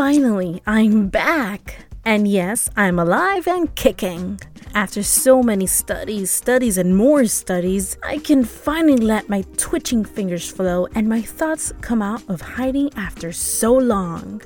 Finally, I'm back! And yes, I'm alive and kicking. After so many studies, studies, and more studies, I can finally let my twitching fingers flow and my thoughts come out of hiding after so long.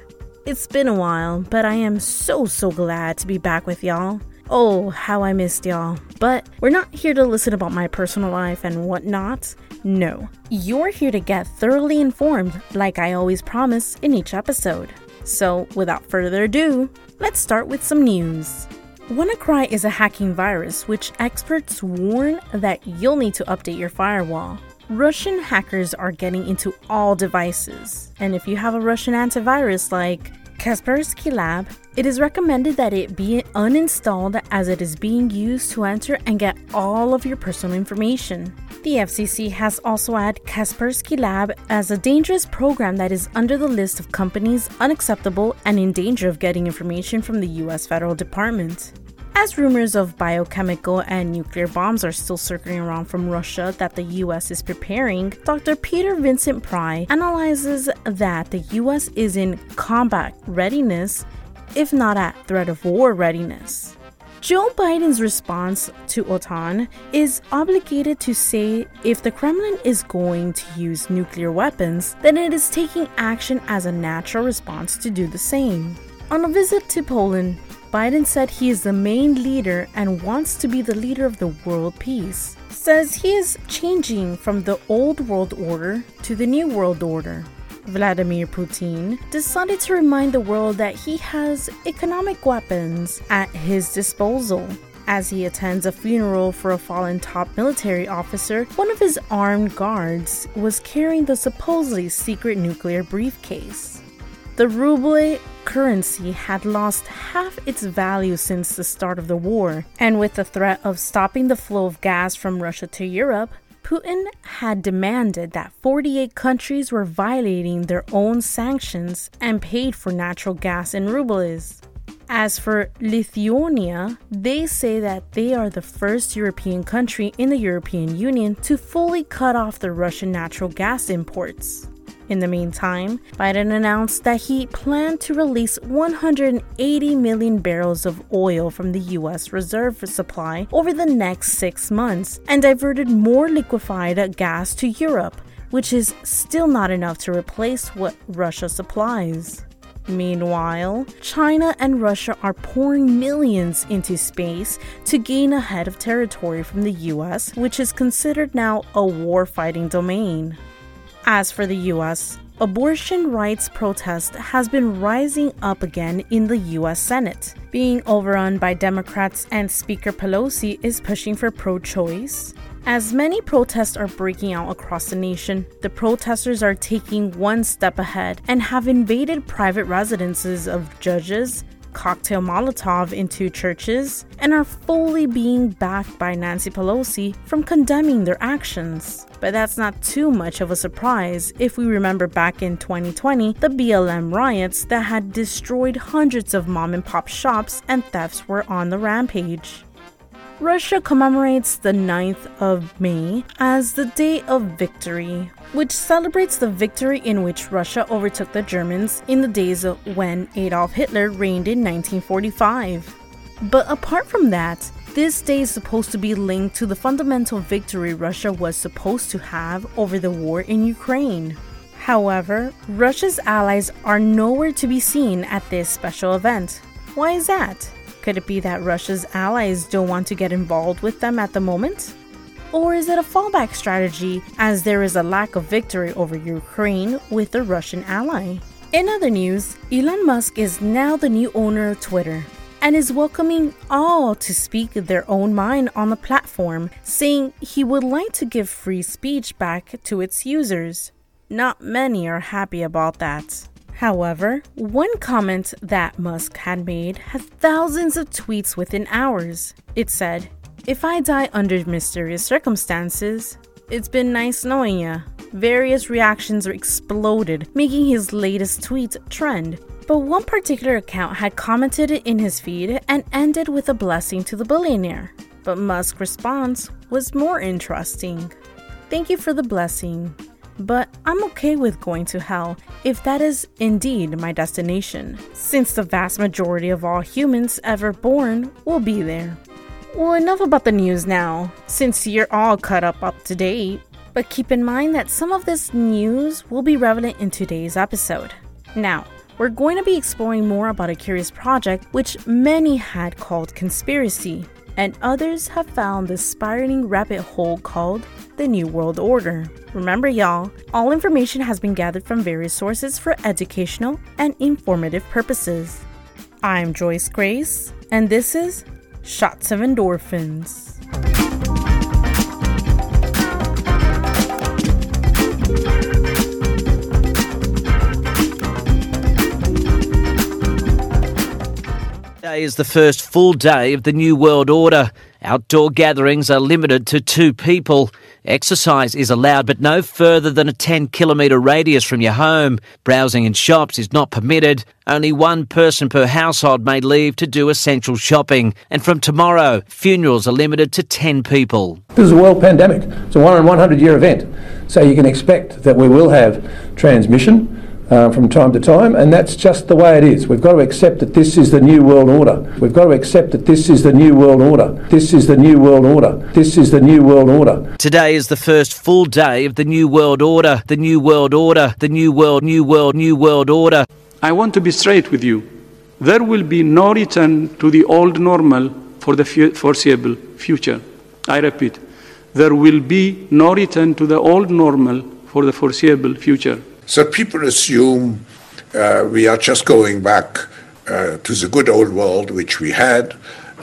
It's been a while, but I am so, so glad to be back with y'all. Oh, how I missed y'all. But we're not here to listen about my personal life and whatnot. No, you're here to get thoroughly informed, like I always promise in each episode. So, without further ado, let's start with some news. WannaCry is a hacking virus which experts warn that you'll need to update your firewall. Russian hackers are getting into all devices, and if you have a Russian antivirus like Kaspersky Lab, it is recommended that it be uninstalled as it is being used to enter and get all of your personal information. The FCC has also added Kaspersky Lab as a dangerous program that is under the list of companies unacceptable and in danger of getting information from the US federal department. As rumors of biochemical and nuclear bombs are still circling around from Russia that the US is preparing, Dr. Peter Vincent Pry analyzes that the US is in combat readiness, if not at threat of war readiness. Joe Biden's response to OTAN is obligated to say if the Kremlin is going to use nuclear weapons, then it is taking action as a natural response to do the same. On a visit to Poland, Biden said he is the main leader and wants to be the leader of the world peace. Says he is changing from the old world order to the new world order. Vladimir Putin decided to remind the world that he has economic weapons at his disposal. As he attends a funeral for a fallen top military officer, one of his armed guards was carrying the supposedly secret nuclear briefcase. The ruble currency had lost half its value since the start of the war, and with the threat of stopping the flow of gas from Russia to Europe, Putin had demanded that 48 countries were violating their own sanctions and paid for natural gas in rubles. As for Lithuania, they say that they are the first European country in the European Union to fully cut off the Russian natural gas imports. In the meantime, Biden announced that he planned to release 180 million barrels of oil from the U.S. reserve supply over the next six months and diverted more liquefied gas to Europe, which is still not enough to replace what Russia supplies. Meanwhile, China and Russia are pouring millions into space to gain a head of territory from the US, which is considered now a war fighting domain. As for the US, abortion rights protest has been rising up again in the US Senate, being overrun by Democrats and Speaker Pelosi is pushing for pro-choice. As many protests are breaking out across the nation, the protesters are taking one step ahead and have invaded private residences of judges, cocktail Molotov into churches and are fully being backed by Nancy Pelosi from condemning their actions. But that's not too much of a surprise if we remember back in 2020 the BLM riots that had destroyed hundreds of mom and pop shops and thefts were on the rampage. Russia commemorates the 9th of May as the Day of Victory, which celebrates the victory in which Russia overtook the Germans in the days when Adolf Hitler reigned in 1945. But apart from that, this day is supposed to be linked to the fundamental victory Russia was supposed to have over the war in Ukraine. However, Russia's allies are nowhere to be seen at this special event. Why is that? Could it be that Russia's allies don't want to get involved with them at the moment? Or is it a fallback strategy as there is a lack of victory over Ukraine with the Russian ally? In other news, Elon Musk is now the new owner of Twitter and is welcoming all to speak their own mind on the platform, saying he would like to give free speech back to its users. Not many are happy about that. However, one comment that Musk had made had thousands of tweets within hours. It said, If I die under mysterious circumstances, it's been nice knowing ya. Various reactions exploded, making his latest tweet trend. But one particular account had commented in his feed and ended with a blessing to the billionaire. But Musk's response was more interesting. Thank you for the blessing. But I'm okay with going to hell if that is indeed my destination, since the vast majority of all humans ever born will be there. Well, enough about the news now, since you're all caught up up to date. But keep in mind that some of this news will be relevant in today's episode. Now, we're going to be exploring more about a curious project which many had called conspiracy, and others have found the spiraling rabbit hole called the New World Order. Remember, y'all, all information has been gathered from various sources for educational and informative purposes. I'm Joyce Grace, and this is Shots of Endorphins. Today is the first full day of the New World Order. Outdoor gatherings are limited to two people. Exercise is allowed, but no further than a 10 kilometre radius from your home. Browsing in shops is not permitted. Only one person per household may leave to do essential shopping. And from tomorrow, funerals are limited to 10 people. This is a world pandemic. It's a one in 100 year event. So you can expect that we will have transmission uh, from time to time, and that's just the way it is. We've got to accept that this is the new world order. We've got to accept that this is the new world order. This is the new world order. This is the new world order. Today is the first full day of the New World Order. The New World Order. The New World, New World, New World Order. I want to be straight with you. There will be no return to the old normal for the foreseeable future. I repeat, there will be no return to the old normal for the foreseeable future. So people assume uh, we are just going back uh, to the good old world which we had,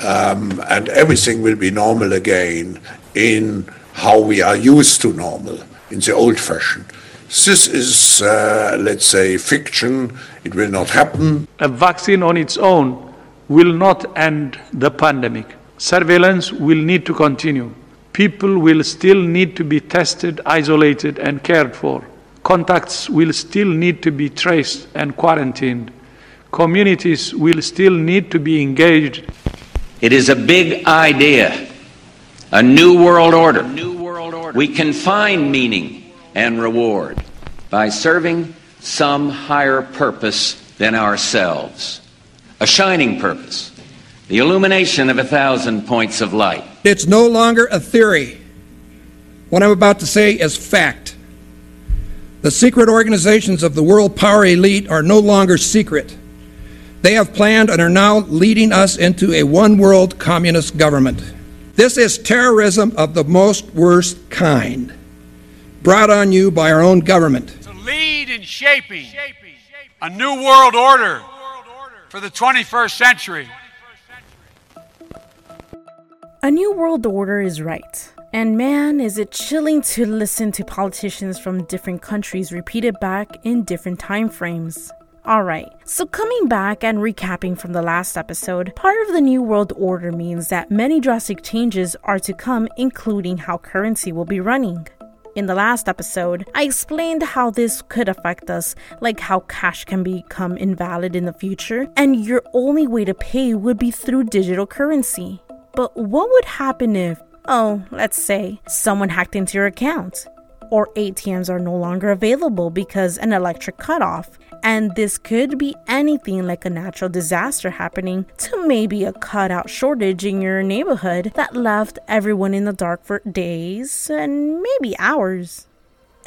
um, and everything will be normal again in how we are used to normal, in the old fashion. This is, uh, let's say, fiction. It will not happen. A vaccine on its own will not end the pandemic. Surveillance will need to continue. People will still need to be tested, isolated, and cared for. Contacts will still need to be traced and quarantined. Communities will still need to be engaged. It is a big idea, a new world order. New world order. We can find meaning and reward by serving some higher purpose than ourselves, a shining purpose, the illumination of a thousand points of light. It's no longer a theory. What I'm about to say is fact. The secret organizations of the world power elite are no longer secret. They have planned and are now leading us into a one world communist government. This is terrorism of the most worst kind, brought on you by our own government. To lead in shaping a new world order for the 21st century. A new world order is right. And man, is it chilling to listen to politicians from different countries repeat it back in different time frames. Alright, so coming back and recapping from the last episode, part of the New World Order means that many drastic changes are to come, including how currency will be running. In the last episode, I explained how this could affect us, like how cash can become invalid in the future, and your only way to pay would be through digital currency. But what would happen if Oh, let's say someone hacked into your account, or ATMs are no longer available because an electric cutoff. And this could be anything like a natural disaster happening to maybe a cutout shortage in your neighborhood that left everyone in the dark for days and maybe hours.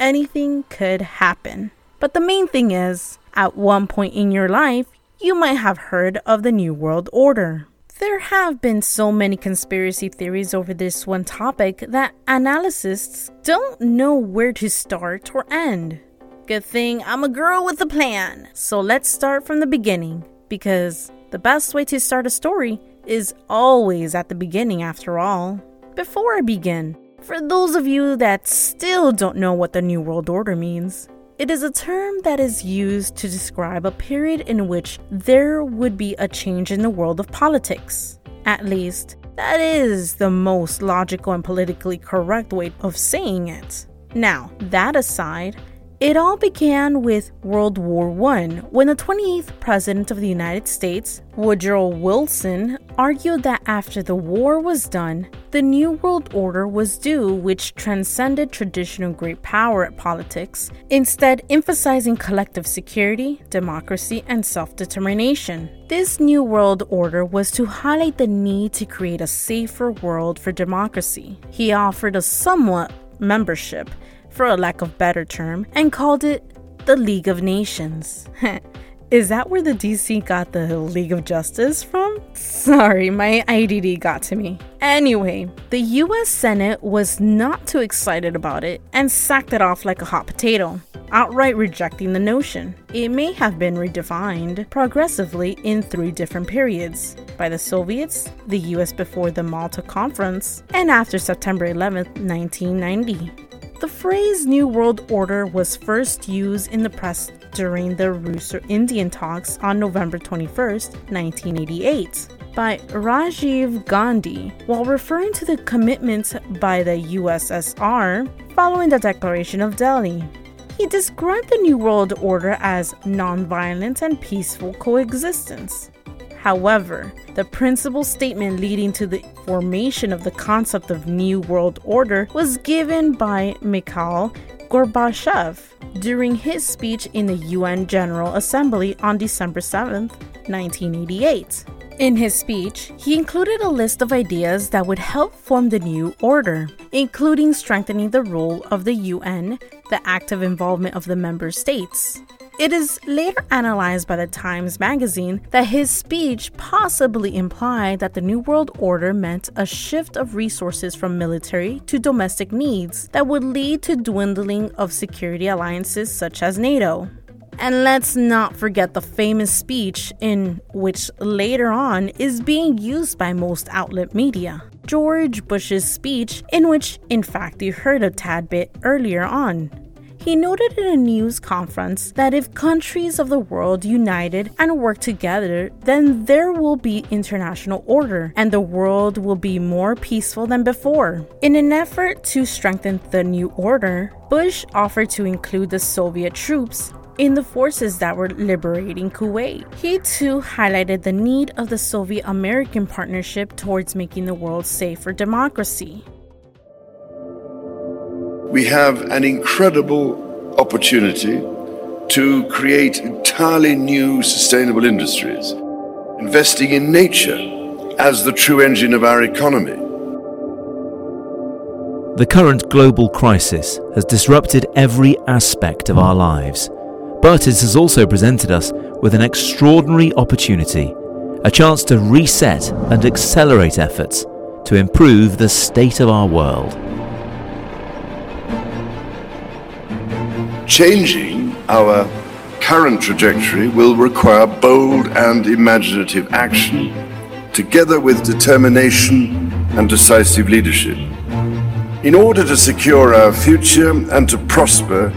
Anything could happen. But the main thing is, at one point in your life, you might have heard of the New World Order. There have been so many conspiracy theories over this one topic that analysts don't know where to start or end. Good thing I'm a girl with a plan, so let's start from the beginning, because the best way to start a story is always at the beginning, after all. Before I begin, for those of you that still don't know what the New World Order means, it is a term that is used to describe a period in which there would be a change in the world of politics. At least, that is the most logical and politically correct way of saying it. Now, that aside, It all began with World War I when the 28th President of the United States, Woodrow Wilson, argued that after the war was done, the New World Order was due, which transcended traditional great power politics, instead, emphasizing collective security, democracy, and self determination. This New World Order was to highlight the need to create a safer world for democracy. He offered a somewhat membership for a lack of better term, and called it the League of Nations. Is that where the DC got the League of Justice from? Sorry, my IDD got to me. Anyway, the US Senate was not too excited about it and sacked it off like a hot potato, outright rejecting the notion. It may have been redefined progressively in three different periods by the Soviets, the US before the Malta Conference, and after September 11, 1990. The phrase New World Order was first used in the press during the Russo Indian talks on November 21, 1988, by Rajiv Gandhi while referring to the commitments by the USSR following the Declaration of Delhi. He described the New World Order as nonviolent and peaceful coexistence. However, the principal statement leading to the formation of the concept of New World Order was given by Mikhail Gorbachev during his speech in the UN General Assembly on December 7, 1988. In his speech, he included a list of ideas that would help form the new order, including strengthening the role of the UN, the active involvement of the member states, it is later analyzed by the Times magazine that his speech possibly implied that the New World Order meant a shift of resources from military to domestic needs that would lead to dwindling of security alliances such as NATO. And let's not forget the famous speech in which later on is being used by most outlet media. George Bush's speech, in which, in fact, you heard a tad bit earlier on. He noted in a news conference that if countries of the world united and work together, then there will be international order and the world will be more peaceful than before. In an effort to strengthen the new order, Bush offered to include the Soviet troops in the forces that were liberating Kuwait. He too highlighted the need of the Soviet American partnership towards making the world safe for democracy we have an incredible opportunity to create entirely new sustainable industries, investing in nature as the true engine of our economy. The current global crisis has disrupted every aspect of our lives, but it has also presented us with an extraordinary opportunity, a chance to reset and accelerate efforts to improve the state of our world. Changing our current trajectory will require bold and imaginative action, together with determination and decisive leadership. In order to secure our future and to prosper,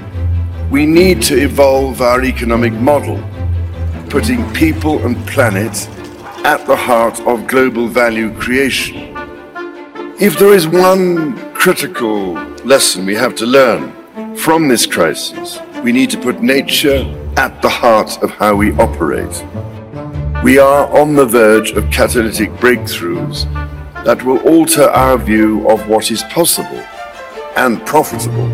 we need to evolve our economic model, putting people and planet at the heart of global value creation. If there is one critical lesson we have to learn from this crisis, we need to put nature at the heart of how we operate. We are on the verge of catalytic breakthroughs that will alter our view of what is possible and profitable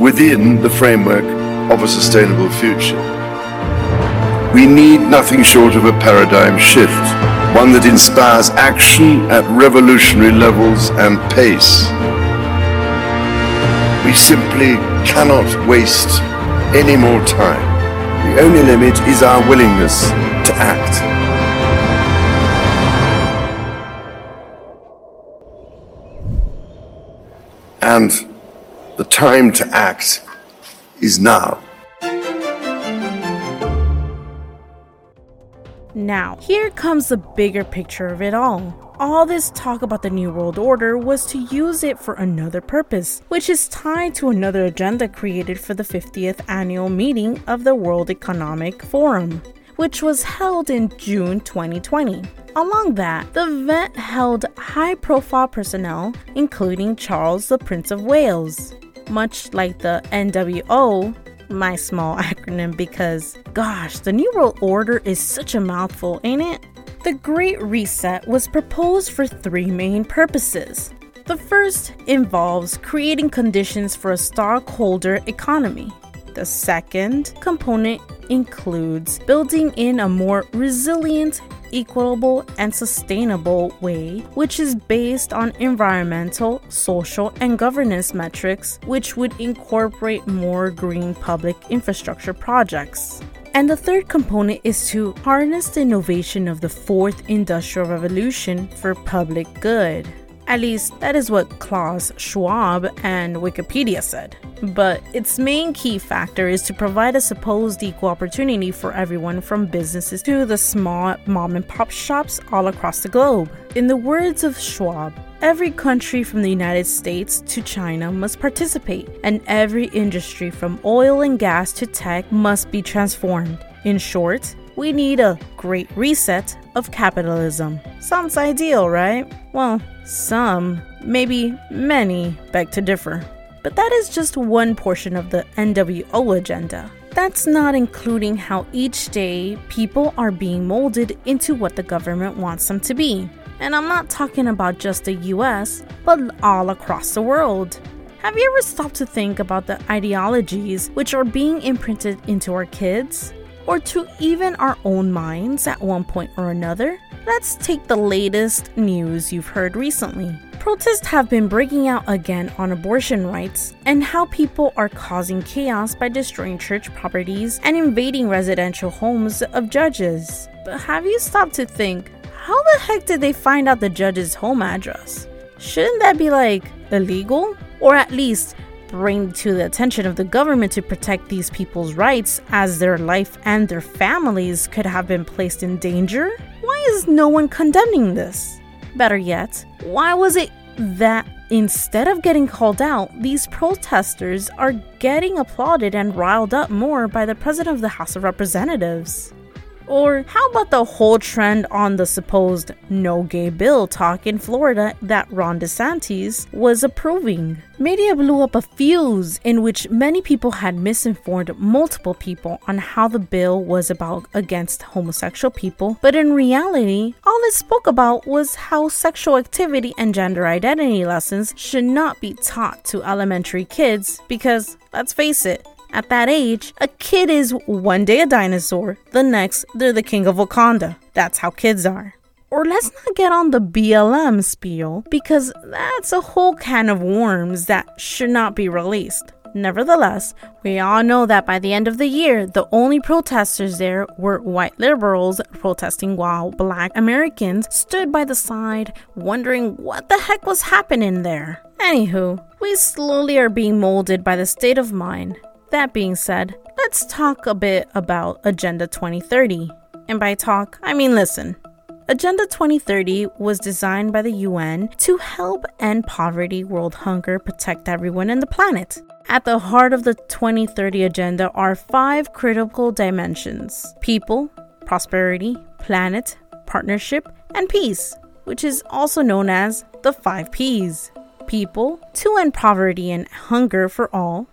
within the framework of a sustainable future. We need nothing short of a paradigm shift, one that inspires action at revolutionary levels and pace. We simply cannot waste any more time. The only limit is our willingness to act. And the time to act is now. Now, here comes the bigger picture of it all all this talk about the New World Order was to use it for another purpose, which is tied to another agenda created for the 50th annual meeting of the World Economic Forum, which was held in June 2020. Along that, the event held high profile personnel, including Charles, the Prince of Wales. Much like the NWO, my small acronym because, gosh, the New World Order is such a mouthful, ain't it? The Great Reset was proposed for three main purposes. The first involves creating conditions for a stockholder economy. The second component includes building in a more resilient, equitable, and sustainable way, which is based on environmental, social, and governance metrics, which would incorporate more green public infrastructure projects. And the third component is to harness the innovation of the fourth industrial revolution for public good. At least, that is what Klaus Schwab and Wikipedia said. But its main key factor is to provide a supposed equal opportunity for everyone from businesses to the small mom and pop shops all across the globe. In the words of Schwab, Every country from the United States to China must participate, and every industry from oil and gas to tech must be transformed. In short, we need a great reset of capitalism. Sounds ideal, right? Well, some, maybe many, beg to differ. But that is just one portion of the NWO agenda. That's not including how each day people are being molded into what the government wants them to be. And I'm not talking about just the US, but all across the world. Have you ever stopped to think about the ideologies which are being imprinted into our kids? Or to even our own minds at one point or another? Let's take the latest news you've heard recently. Protests have been breaking out again on abortion rights and how people are causing chaos by destroying church properties and invading residential homes of judges. But have you stopped to think, how the heck did they find out the judge's home address? Shouldn't that be like illegal? Or at least bring to the attention of the government to protect these people's rights as their life and their families could have been placed in danger? Why is no one condemning this? Better yet, why was it that instead of getting called out, these protesters are getting applauded and riled up more by the President of the House of Representatives? Or how about the whole trend on the supposed no gay bill talk in Florida that Ron DeSantis was approving? Media blew up a fuse in which many people had misinformed multiple people on how the bill was about against homosexual people, but in reality, all it spoke about was how sexual activity and gender identity lessons should not be taught to elementary kids because, let's face it, at that age, a kid is one day a dinosaur, the next, they're the king of Wakanda. That's how kids are. Or let's not get on the BLM spiel because that's a whole can of worms that should not be released. Nevertheless, we all know that by the end of the year, the only protesters there were white liberals protesting while black Americans stood by the side wondering what the heck was happening there. Anywho, we slowly are being molded by the state of mind that being said, let's talk a bit about Agenda 2030. And by talk, I mean listen. Agenda 2030 was designed by the UN to help end poverty, world hunger, protect everyone and the planet. At the heart of the 2030 agenda are five critical dimensions people, prosperity, planet, partnership, and peace, which is also known as the five P's. People, to end poverty and hunger for all,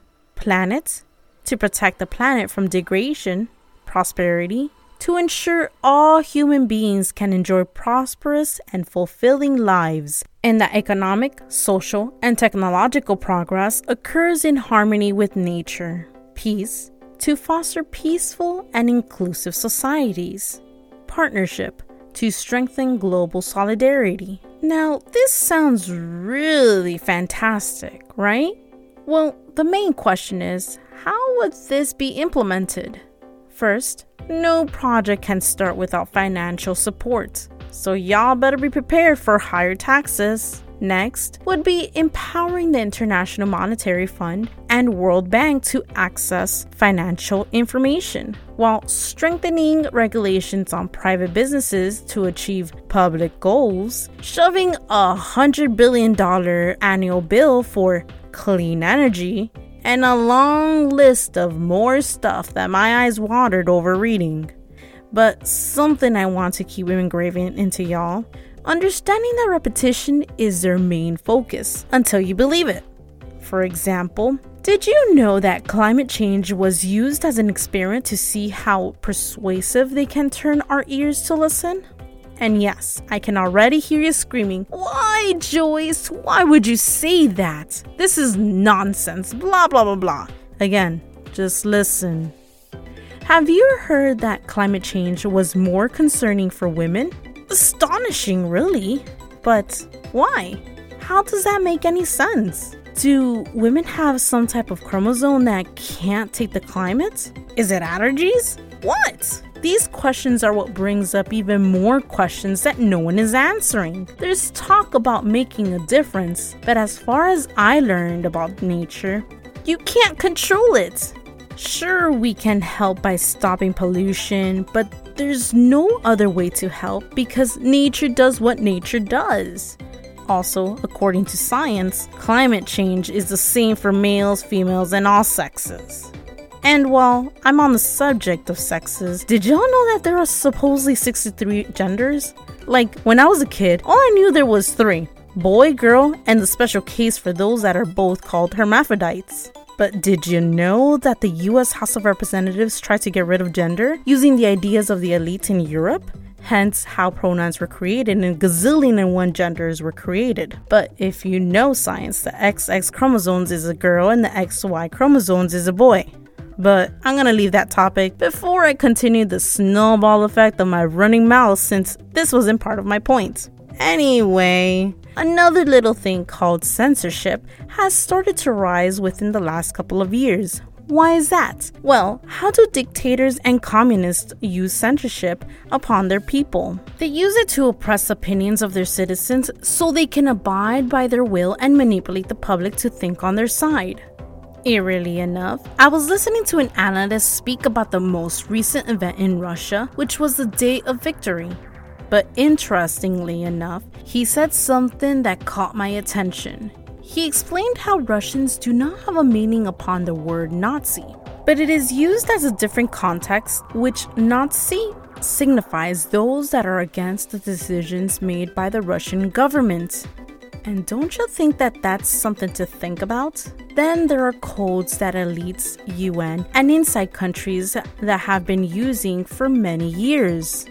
planet, to protect the planet from degradation, prosperity, to ensure all human beings can enjoy prosperous and fulfilling lives, and that economic, social, and technological progress occurs in harmony with nature. Peace, to foster peaceful and inclusive societies. Partnership, to strengthen global solidarity. Now, this sounds really fantastic, right? Well, the main question is how would this be implemented? First, no project can start without financial support, so y'all better be prepared for higher taxes. Next would be empowering the International Monetary Fund and World Bank to access financial information, while strengthening regulations on private businesses to achieve public goals, shoving a $100 billion annual bill for clean energy, and a long list of more stuff that my eyes watered over reading. But something I want to keep engraving into y'all understanding that repetition is their main focus until you believe it. For example, Did you know that climate change was used as an experiment to see how persuasive they can turn our ears to listen? And yes, I can already hear you screaming, Why, Joyce? Why would you say that? This is nonsense, blah, blah, blah, blah. Again, just listen. Have you heard that climate change was more concerning for women? Astonishing, really. But why? How does that make any sense? Do women have some type of chromosome that can't take the climate? Is it allergies? What? These questions are what brings up even more questions that no one is answering. There's talk about making a difference, but as far as I learned about nature, you can't control it. Sure, we can help by stopping pollution, but there's no other way to help because nature does what nature does. Also, according to science, climate change is the same for males, females, and all sexes. And while I'm on the subject of sexes, did y'all know that there are supposedly 63 genders? Like, when I was a kid, all I knew there was three boy, girl, and the special case for those that are both called hermaphrodites. But did you know that the US House of Representatives tried to get rid of gender using the ideas of the elite in Europe? hence how pronouns were created and gazillion and one genders were created. But if you know science, the XX chromosomes is a girl and the XY chromosomes is a boy. But I'm gonna leave that topic before I continue the snowball effect of my running mouth since this wasn't part of my point. Anyway, another little thing called censorship has started to rise within the last couple of years, why is that? Well, how do dictators and communists use censorship upon their people? They use it to oppress opinions of their citizens so they can abide by their will and manipulate the public to think on their side. Eerily enough, I was listening to an analyst speak about the most recent event in Russia, which was the Day of Victory. But interestingly enough, he said something that caught my attention. He explained how Russians do not have a meaning upon the word Nazi, but it is used as a different context, which Nazi signifies those that are against the decisions made by the Russian government. And don't you think that that's something to think about? Then there are codes that elites, UN, and inside countries that have been using for many years.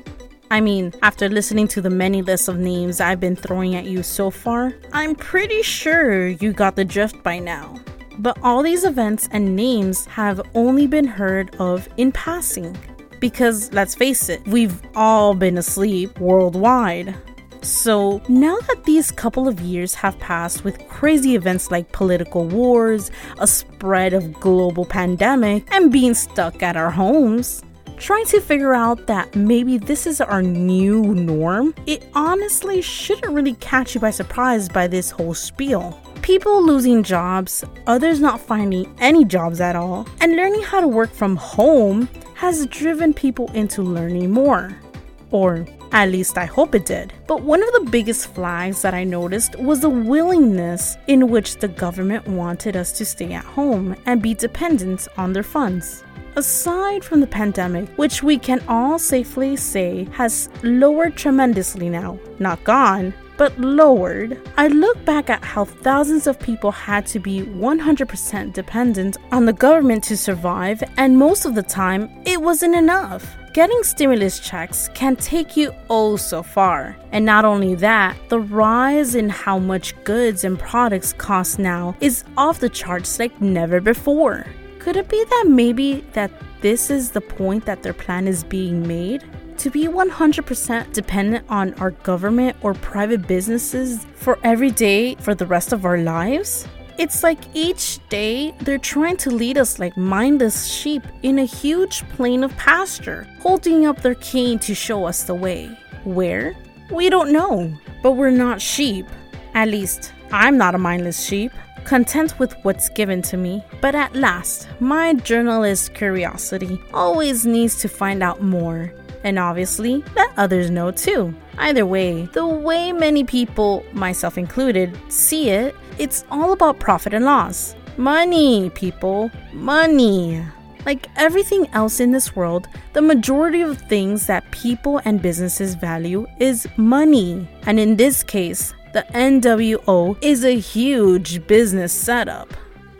I mean, after listening to the many lists of names I've been throwing at you so far, I'm pretty sure you got the drift by now. But all these events and names have only been heard of in passing. Because let's face it, we've all been asleep worldwide. So now that these couple of years have passed with crazy events like political wars, a spread of global pandemic, and being stuck at our homes, trying to figure out that maybe this is our new norm, it honestly shouldn't really catch you by surprise by this whole spiel. People losing jobs, others not finding any jobs at all, and learning how to work from home has driven people into learning more. Or at least I hope it did. But one of the biggest flags that I noticed was the willingness in which the government wanted us to stay at home and be dependent on their funds. Aside from the pandemic, which we can all safely say has lowered tremendously now, not gone, but lowered, I look back at how thousands of people had to be 100% dependent on the government to survive, and most of the time, it wasn't enough. Getting stimulus checks can take you oh so far. And not only that, the rise in how much goods and products cost now is off the charts like never before. Could it be that maybe that this is the point that their plan is being made? To be 100% dependent on our government or private businesses for every day for the rest of our lives? It's like each day they're trying to lead us like mindless sheep in a huge plain of pasture, holding up their cane to show us the way. Where? We don't know, but we're not sheep. At least, I'm not a mindless sheep content with what's given to me. But at last, my journalist curiosity always needs to find out more. And obviously, let others know too. Either way, the way many people, myself included, see it, it's all about profit and loss. Money, people. Money. Like everything else in this world, the majority of things that people and businesses value is money. And in this case, the NWO is a huge business setup.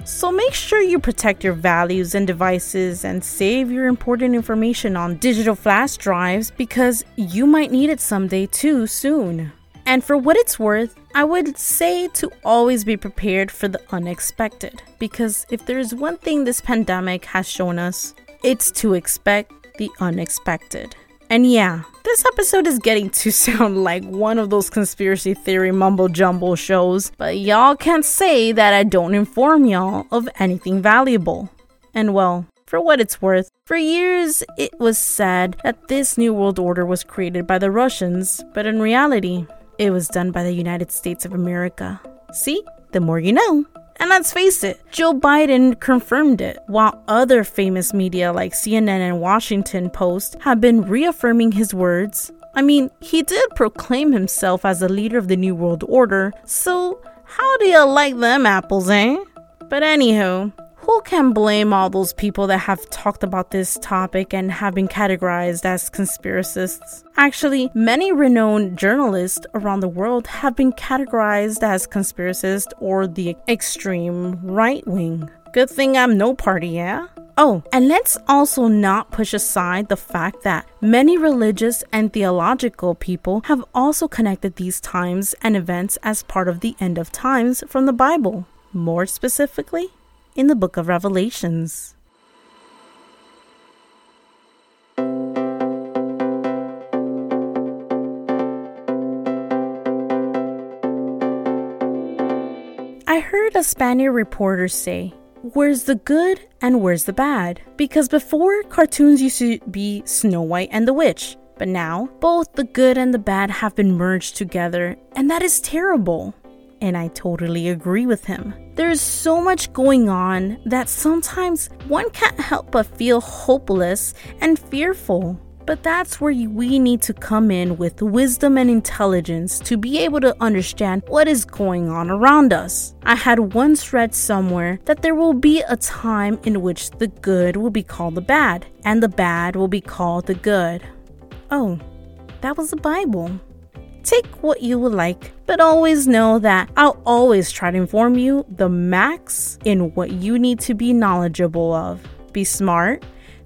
So make sure you protect your values and devices and save your important information on digital flash drives because you might need it someday too soon. And for what it's worth, I would say to always be prepared for the unexpected. Because if there's one thing this pandemic has shown us, it's to expect the unexpected. And yeah, this episode is getting to sound like one of those conspiracy theory mumbo jumbo shows, but y'all can't say that I don't inform y'all of anything valuable. And well, for what it's worth, for years it was said that this New World Order was created by the Russians, but in reality, it was done by the United States of America. See? The more you know. And let's face it, Joe Biden confirmed it, while other famous media like CNN and Washington Post have been reaffirming his words. I mean, he did proclaim himself as the leader of the New World Order, so how do you like them apples, eh? But anywho, who can blame all those people that have talked about this topic and have been categorized as conspiracists? Actually, many renowned journalists around the world have been categorized as conspiracists or the extreme right wing. Good thing I'm no party, yeah? Oh, and let's also not push aside the fact that many religious and theological people have also connected these times and events as part of the end of times from the Bible. More specifically, in the book of Revelations. I heard a Spaniard reporter say, Where's the good and where's the bad? Because before, cartoons used to be Snow White and the Witch, but now both the good and the bad have been merged together, and that is terrible and I totally agree with him. There's so much going on that sometimes one can't help but feel hopeless and fearful. But that's where we need to come in with wisdom and intelligence to be able to understand what is going on around us. I had once read somewhere that there will be a time in which the good will be called the bad, and the bad will be called the good. Oh, that was the Bible. Take what you would like, but always know that I'll always try to inform you the max in what you need to be knowledgeable of. Be smart,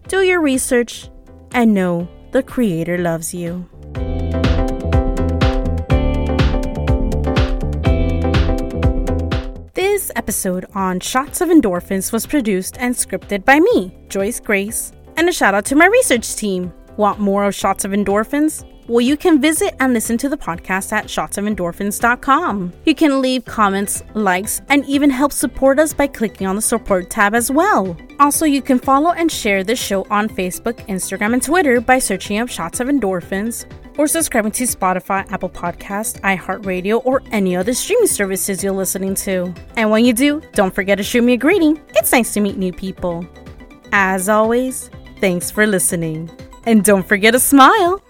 do your research, and know the Creator loves you. This episode on Shots of Endorphins was produced and scripted by me, Joyce Grace, and a shout out to my research team. Want more of Shots of Endorphins? Well, you can visit and listen to the podcast at shotsofendorphins.com. You can leave comments, likes, and even help support us by clicking on the support tab as well. Also, you can follow and share the show on Facebook, Instagram, and Twitter by searching up Shots of Endorphins or subscribing to Spotify, Apple Podcast, iHeartRadio, or any other streaming services you're listening to. And when you do, don't forget to shoot me a greeting. It's nice to meet new people. As always, thanks for listening. And don't forget to smile.